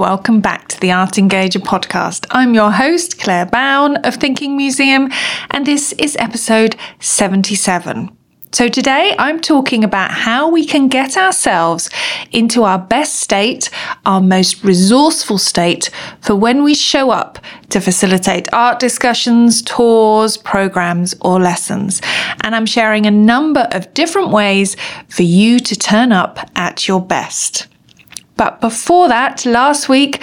Welcome back to the Art Engager podcast. I'm your host, Claire Bown of Thinking Museum, and this is episode 77. So, today I'm talking about how we can get ourselves into our best state, our most resourceful state for when we show up to facilitate art discussions, tours, programs, or lessons. And I'm sharing a number of different ways for you to turn up at your best. But before that, last week,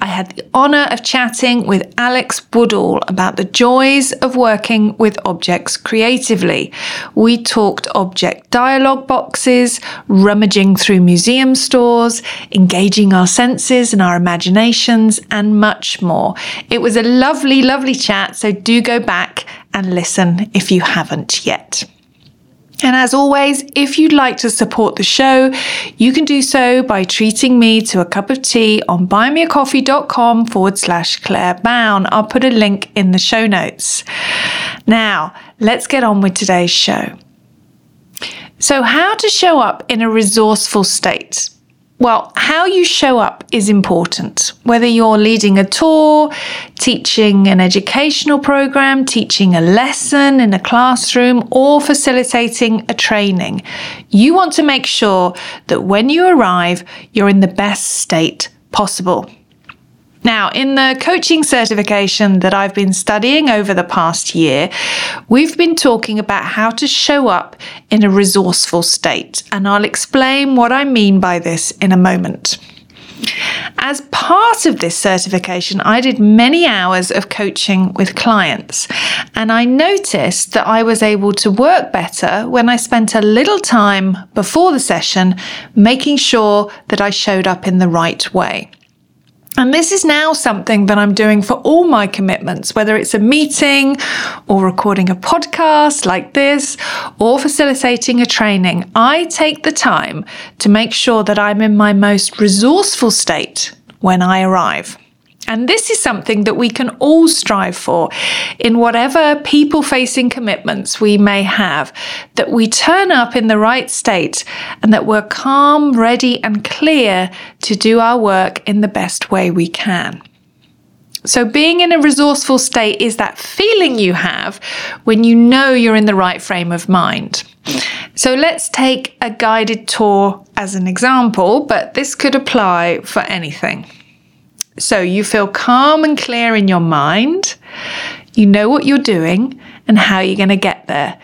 I had the honour of chatting with Alex Woodall about the joys of working with objects creatively. We talked object dialogue boxes, rummaging through museum stores, engaging our senses and our imaginations, and much more. It was a lovely, lovely chat, so do go back and listen if you haven't yet. And as always, if you'd like to support the show, you can do so by treating me to a cup of tea on buymeacoffee.com forward slash Claire Bown. I'll put a link in the show notes. Now, let's get on with today's show. So, how to show up in a resourceful state? Well, how you show up is important. Whether you're leading a tour, teaching an educational program, teaching a lesson in a classroom, or facilitating a training, you want to make sure that when you arrive, you're in the best state possible. Now, in the coaching certification that I've been studying over the past year, we've been talking about how to show up in a resourceful state, and I'll explain what I mean by this in a moment. As part of this certification, I did many hours of coaching with clients, and I noticed that I was able to work better when I spent a little time before the session making sure that I showed up in the right way. And this is now something that I'm doing for all my commitments, whether it's a meeting or recording a podcast like this or facilitating a training. I take the time to make sure that I'm in my most resourceful state when I arrive. And this is something that we can all strive for in whatever people facing commitments we may have, that we turn up in the right state and that we're calm, ready, and clear to do our work in the best way we can. So, being in a resourceful state is that feeling you have when you know you're in the right frame of mind. So, let's take a guided tour as an example, but this could apply for anything. So you feel calm and clear in your mind. You know what you're doing and how you're going to get there.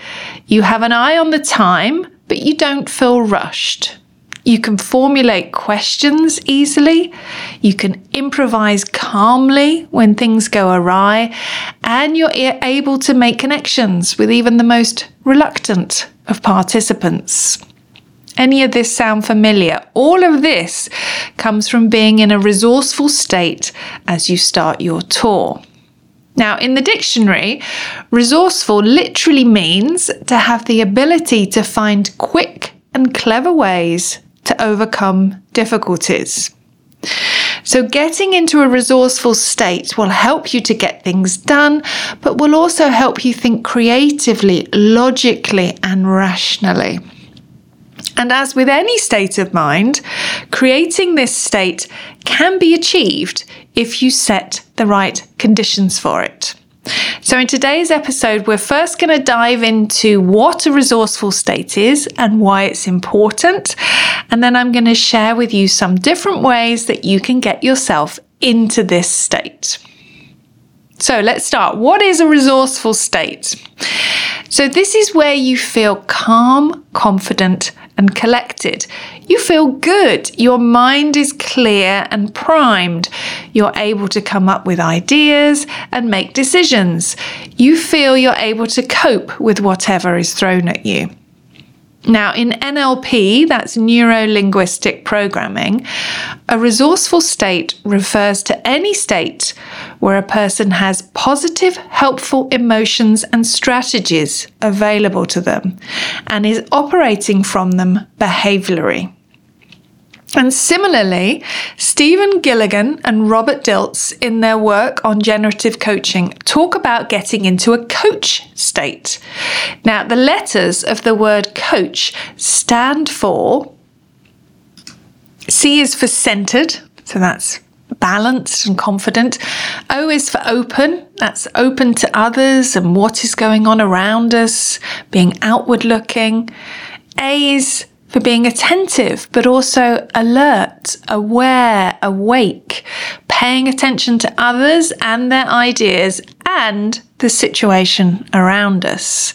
You have an eye on the time, but you don't feel rushed. You can formulate questions easily. You can improvise calmly when things go awry. And you're able to make connections with even the most reluctant of participants. Any of this sound familiar? All of this comes from being in a resourceful state as you start your tour. Now, in the dictionary, resourceful literally means to have the ability to find quick and clever ways to overcome difficulties. So, getting into a resourceful state will help you to get things done, but will also help you think creatively, logically, and rationally. And as with any state of mind, creating this state can be achieved if you set the right conditions for it. So, in today's episode, we're first going to dive into what a resourceful state is and why it's important. And then I'm going to share with you some different ways that you can get yourself into this state. So, let's start. What is a resourceful state? So, this is where you feel calm, confident, and collected. You feel good. Your mind is clear and primed. You're able to come up with ideas and make decisions. You feel you're able to cope with whatever is thrown at you. Now, in NLP, that's neuro linguistic programming, a resourceful state refers to any state where a person has positive, helpful emotions and strategies available to them and is operating from them behaviorally. And similarly, Stephen Gilligan and Robert Dilts, in their work on generative coaching, talk about getting into a coach state. Now, the letters of the word coach stand for C is for centered, so that's balanced and confident. O is for open, that's open to others and what is going on around us, being outward looking. A is for being attentive, but also alert, aware, awake, paying attention to others and their ideas and the situation around us.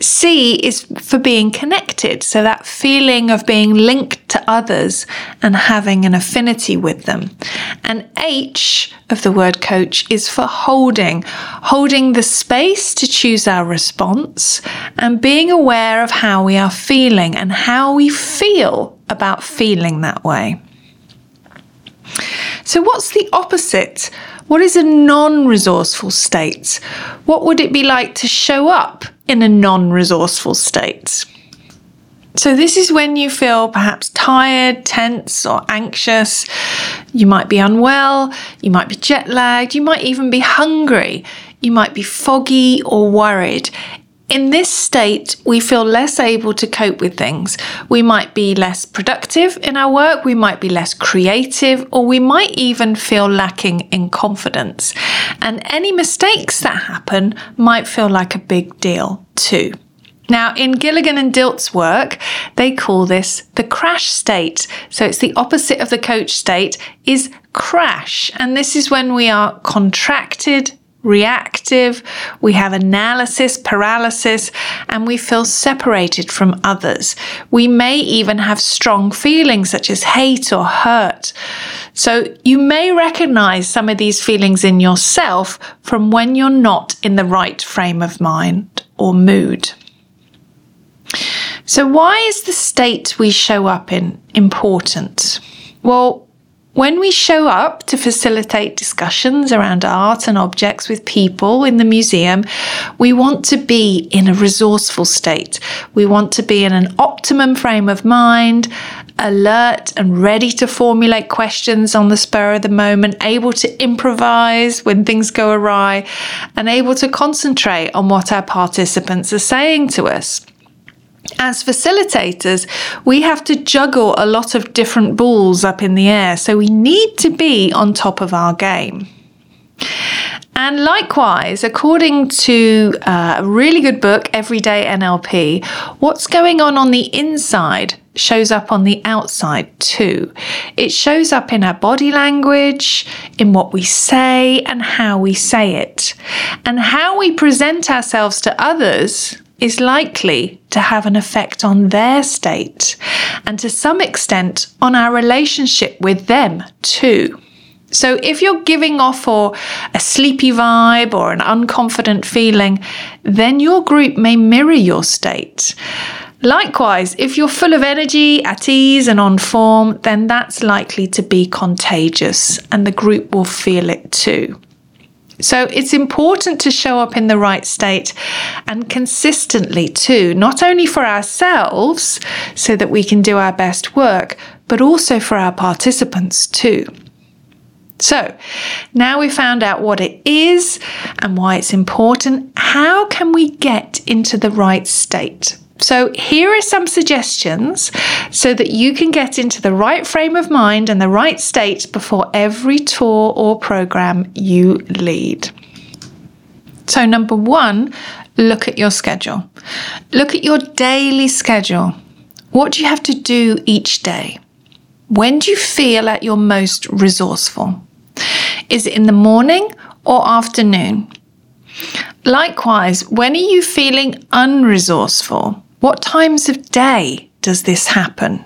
C is for being connected, so that feeling of being linked to others and having an affinity with them. And H of the word coach is for holding, holding the space to choose our response and being aware of how we are feeling and how we feel about feeling that way. So, what's the opposite? What is a non resourceful state? What would it be like to show up in a non resourceful state? So, this is when you feel perhaps tired, tense, or anxious. You might be unwell, you might be jet lagged, you might even be hungry, you might be foggy or worried. In this state, we feel less able to cope with things. We might be less productive in our work, we might be less creative, or we might even feel lacking in confidence. And any mistakes that happen might feel like a big deal too. Now, in Gilligan and Dilts' work, they call this the crash state. So it's the opposite of the coach state is crash. And this is when we are contracted, reactive, we have analysis paralysis, and we feel separated from others. We may even have strong feelings such as hate or hurt. So you may recognize some of these feelings in yourself from when you're not in the right frame of mind or mood. So, why is the state we show up in important? Well, when we show up to facilitate discussions around art and objects with people in the museum, we want to be in a resourceful state. We want to be in an optimum frame of mind, alert and ready to formulate questions on the spur of the moment, able to improvise when things go awry, and able to concentrate on what our participants are saying to us as facilitators, we have to juggle a lot of different balls up in the air, so we need to be on top of our game. And likewise, according to uh, a really good book, Everyday NLP, what's going on on the inside shows up on the outside too. It shows up in our body language, in what we say, and how we say it. And how we present ourselves to others is likely to have an effect on their state and to some extent on our relationship with them too. So, if you're giving off or a sleepy vibe or an unconfident feeling, then your group may mirror your state. Likewise, if you're full of energy, at ease, and on form, then that's likely to be contagious and the group will feel it too. So it's important to show up in the right state and consistently too, not only for ourselves so that we can do our best work, but also for our participants too. So now we found out what it is and why it's important. How can we get into the right state? So, here are some suggestions so that you can get into the right frame of mind and the right state before every tour or program you lead. So, number one, look at your schedule. Look at your daily schedule. What do you have to do each day? When do you feel at your most resourceful? Is it in the morning or afternoon? Likewise, when are you feeling unresourceful? What times of day does this happen?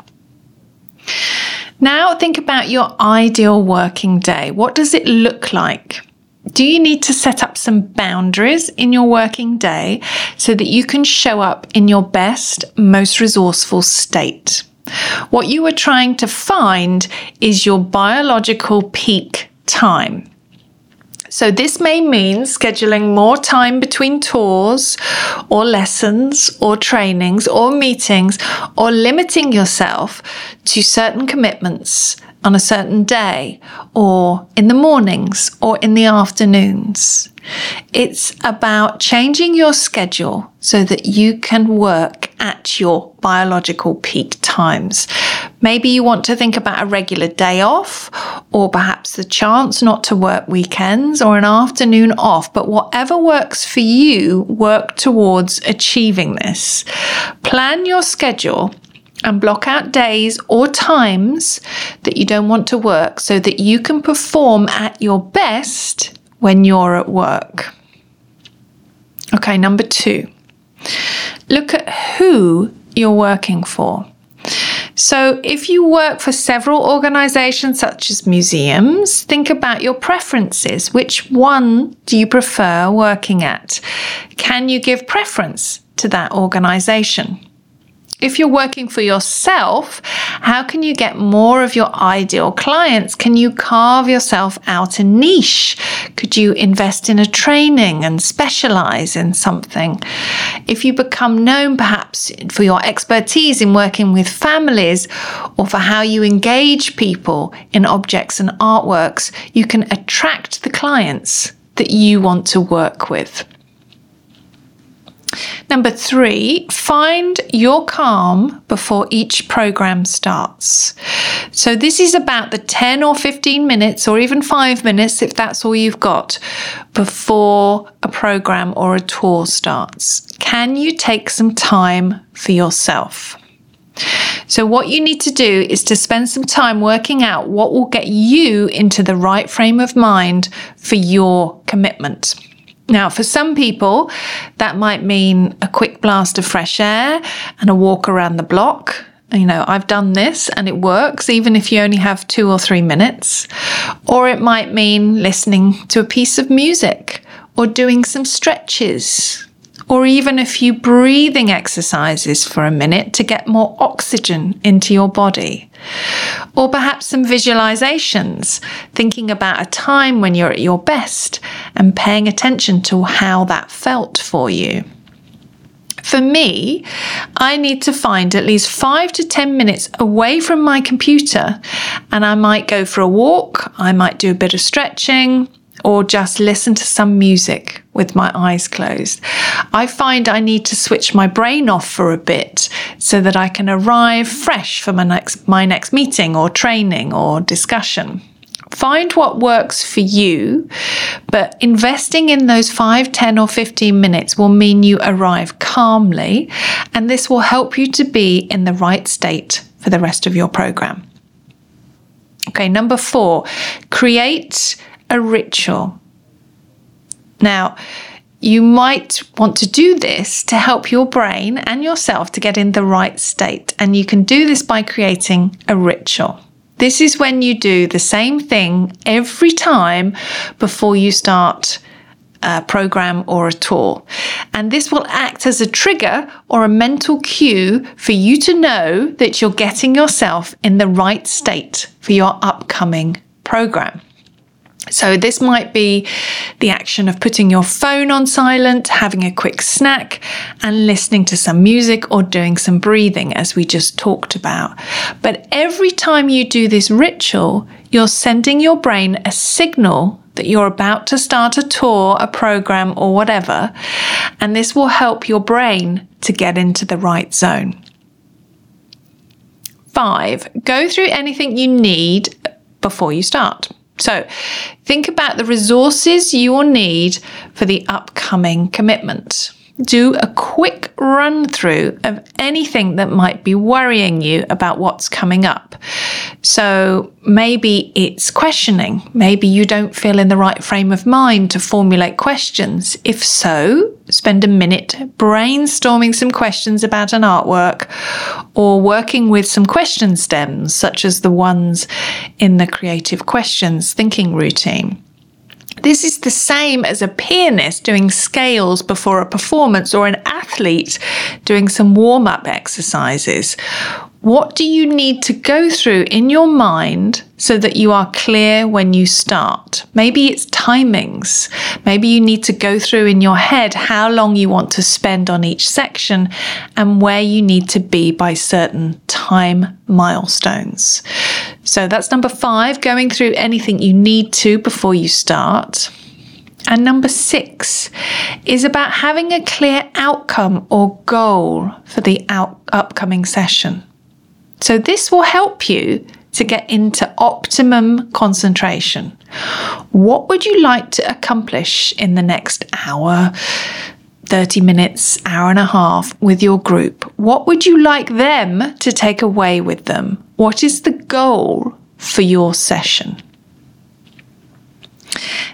Now think about your ideal working day. What does it look like? Do you need to set up some boundaries in your working day so that you can show up in your best, most resourceful state? What you are trying to find is your biological peak time. So, this may mean scheduling more time between tours or lessons or trainings or meetings or limiting yourself to certain commitments on a certain day or in the mornings or in the afternoons. It's about changing your schedule so that you can work at your biological peak times. Maybe you want to think about a regular day off, or perhaps the chance not to work weekends or an afternoon off, but whatever works for you, work towards achieving this. Plan your schedule and block out days or times that you don't want to work so that you can perform at your best when you're at work. Okay, number two, look at who you're working for. So, if you work for several organizations such as museums, think about your preferences. Which one do you prefer working at? Can you give preference to that organization? If you're working for yourself, how can you get more of your ideal clients? Can you carve yourself out a niche? Could you invest in a training and specialize in something? If you become known perhaps for your expertise in working with families or for how you engage people in objects and artworks, you can attract the clients that you want to work with. Number three, find your calm before each program starts. So, this is about the 10 or 15 minutes, or even five minutes if that's all you've got, before a program or a tour starts. Can you take some time for yourself? So, what you need to do is to spend some time working out what will get you into the right frame of mind for your commitment. Now, for some people, that might mean a quick blast of fresh air and a walk around the block. You know, I've done this and it works, even if you only have two or three minutes. Or it might mean listening to a piece of music or doing some stretches or even a few breathing exercises for a minute to get more oxygen into your body. Or perhaps some visualizations, thinking about a time when you're at your best and paying attention to how that felt for you. For me, I need to find at least five to 10 minutes away from my computer, and I might go for a walk, I might do a bit of stretching, or just listen to some music with my eyes closed. I find I need to switch my brain off for a bit so that I can arrive fresh for my next, my next meeting or training or discussion. Find what works for you, but investing in those 5, 10, or 15 minutes will mean you arrive calmly, and this will help you to be in the right state for the rest of your program. Okay, number four, create a ritual. Now, you might want to do this to help your brain and yourself to get in the right state. And you can do this by creating a ritual. This is when you do the same thing every time before you start a program or a tour. And this will act as a trigger or a mental cue for you to know that you're getting yourself in the right state for your upcoming program. So, this might be the action of putting your phone on silent, having a quick snack, and listening to some music or doing some breathing, as we just talked about. But every time you do this ritual, you're sending your brain a signal that you're about to start a tour, a program, or whatever. And this will help your brain to get into the right zone. Five, go through anything you need before you start. So think about the resources you will need for the upcoming commitment do a quick run through of anything that might be worrying you about what's coming up. So maybe it's questioning. Maybe you don't feel in the right frame of mind to formulate questions. If so, spend a minute brainstorming some questions about an artwork or working with some question stems, such as the ones in the creative questions thinking routine. This is the same as a pianist doing scales before a performance or an athlete doing some warm up exercises. What do you need to go through in your mind so that you are clear when you start? Maybe it's timings. Maybe you need to go through in your head how long you want to spend on each section and where you need to be by certain time milestones. So that's number five, going through anything you need to before you start. And number six is about having a clear outcome or goal for the out- upcoming session. So, this will help you to get into optimum concentration. What would you like to accomplish in the next hour, 30 minutes, hour and a half with your group? What would you like them to take away with them? What is the goal for your session?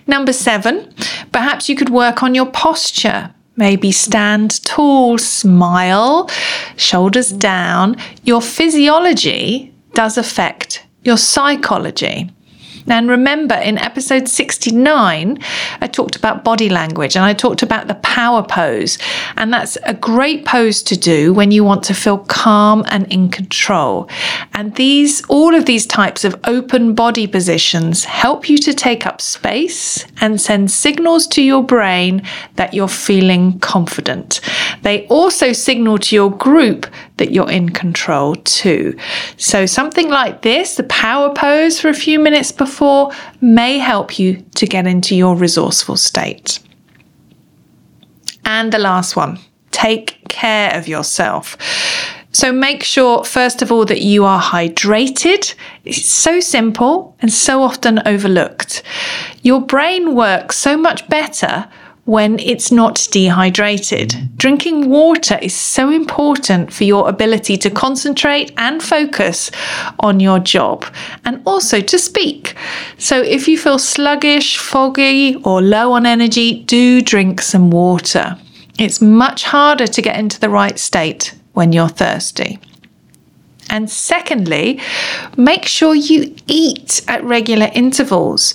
Number seven, perhaps you could work on your posture. Maybe stand tall, smile, shoulders down. Your physiology does affect your psychology. And remember, in episode 69, I talked about body language and I talked about the power pose. And that's a great pose to do when you want to feel calm and in control. And these, all of these types of open body positions help you to take up space and send signals to your brain that you're feeling confident. They also signal to your group that you're in control too. So, something like this, the power pose for a few minutes before, may help you to get into your resourceful state. And the last one take care of yourself. So make sure, first of all, that you are hydrated. It's so simple and so often overlooked. Your brain works so much better when it's not dehydrated. Drinking water is so important for your ability to concentrate and focus on your job and also to speak. So if you feel sluggish, foggy, or low on energy, do drink some water. It's much harder to get into the right state when you're thirsty. And secondly, make sure you eat at regular intervals.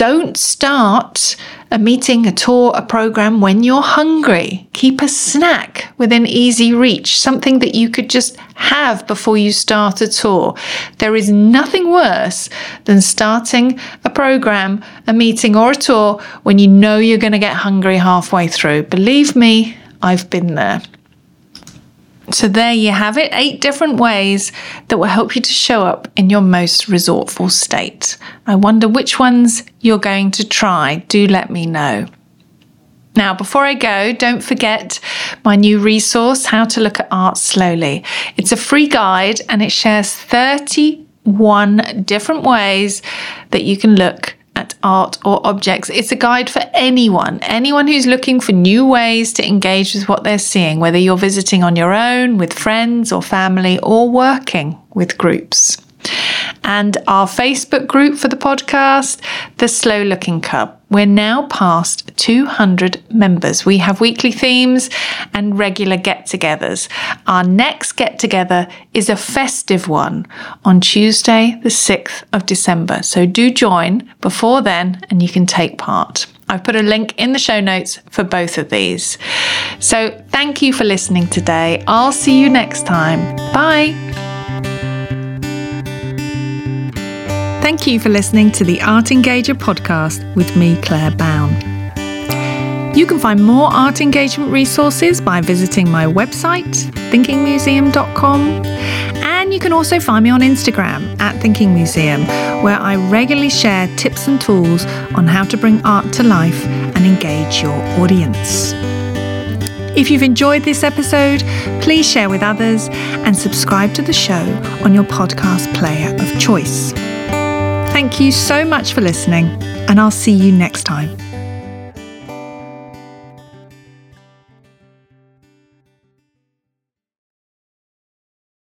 Don't start a meeting, a tour, a program when you're hungry. Keep a snack within easy reach, something that you could just have before you start a tour. There is nothing worse than starting a program, a meeting, or a tour when you know you're going to get hungry halfway through. Believe me, I've been there. So, there you have it eight different ways that will help you to show up in your most resourceful state. I wonder which ones you're going to try. Do let me know. Now, before I go, don't forget my new resource, How to Look at Art Slowly. It's a free guide and it shares 31 different ways that you can look at art or objects. It's a guide for anyone, anyone who's looking for new ways to engage with what they're seeing, whether you're visiting on your own, with friends or family, or working with groups and our Facebook group for the podcast, The Slow Looking Club. We're now past 200 members. We have weekly themes and regular get togethers. Our next get together is a festive one on Tuesday, the 6th of December. So do join before then and you can take part. I've put a link in the show notes for both of these. So thank you for listening today. I'll see you next time. Bye. Thank you for listening to the Art Engager podcast with me, Claire Bown. You can find more art engagement resources by visiting my website, thinkingmuseum.com, and you can also find me on Instagram at Thinking Museum, where I regularly share tips and tools on how to bring art to life and engage your audience. If you've enjoyed this episode, please share with others and subscribe to the show on your podcast player of choice. Thank you so much for listening, and I'll see you next time.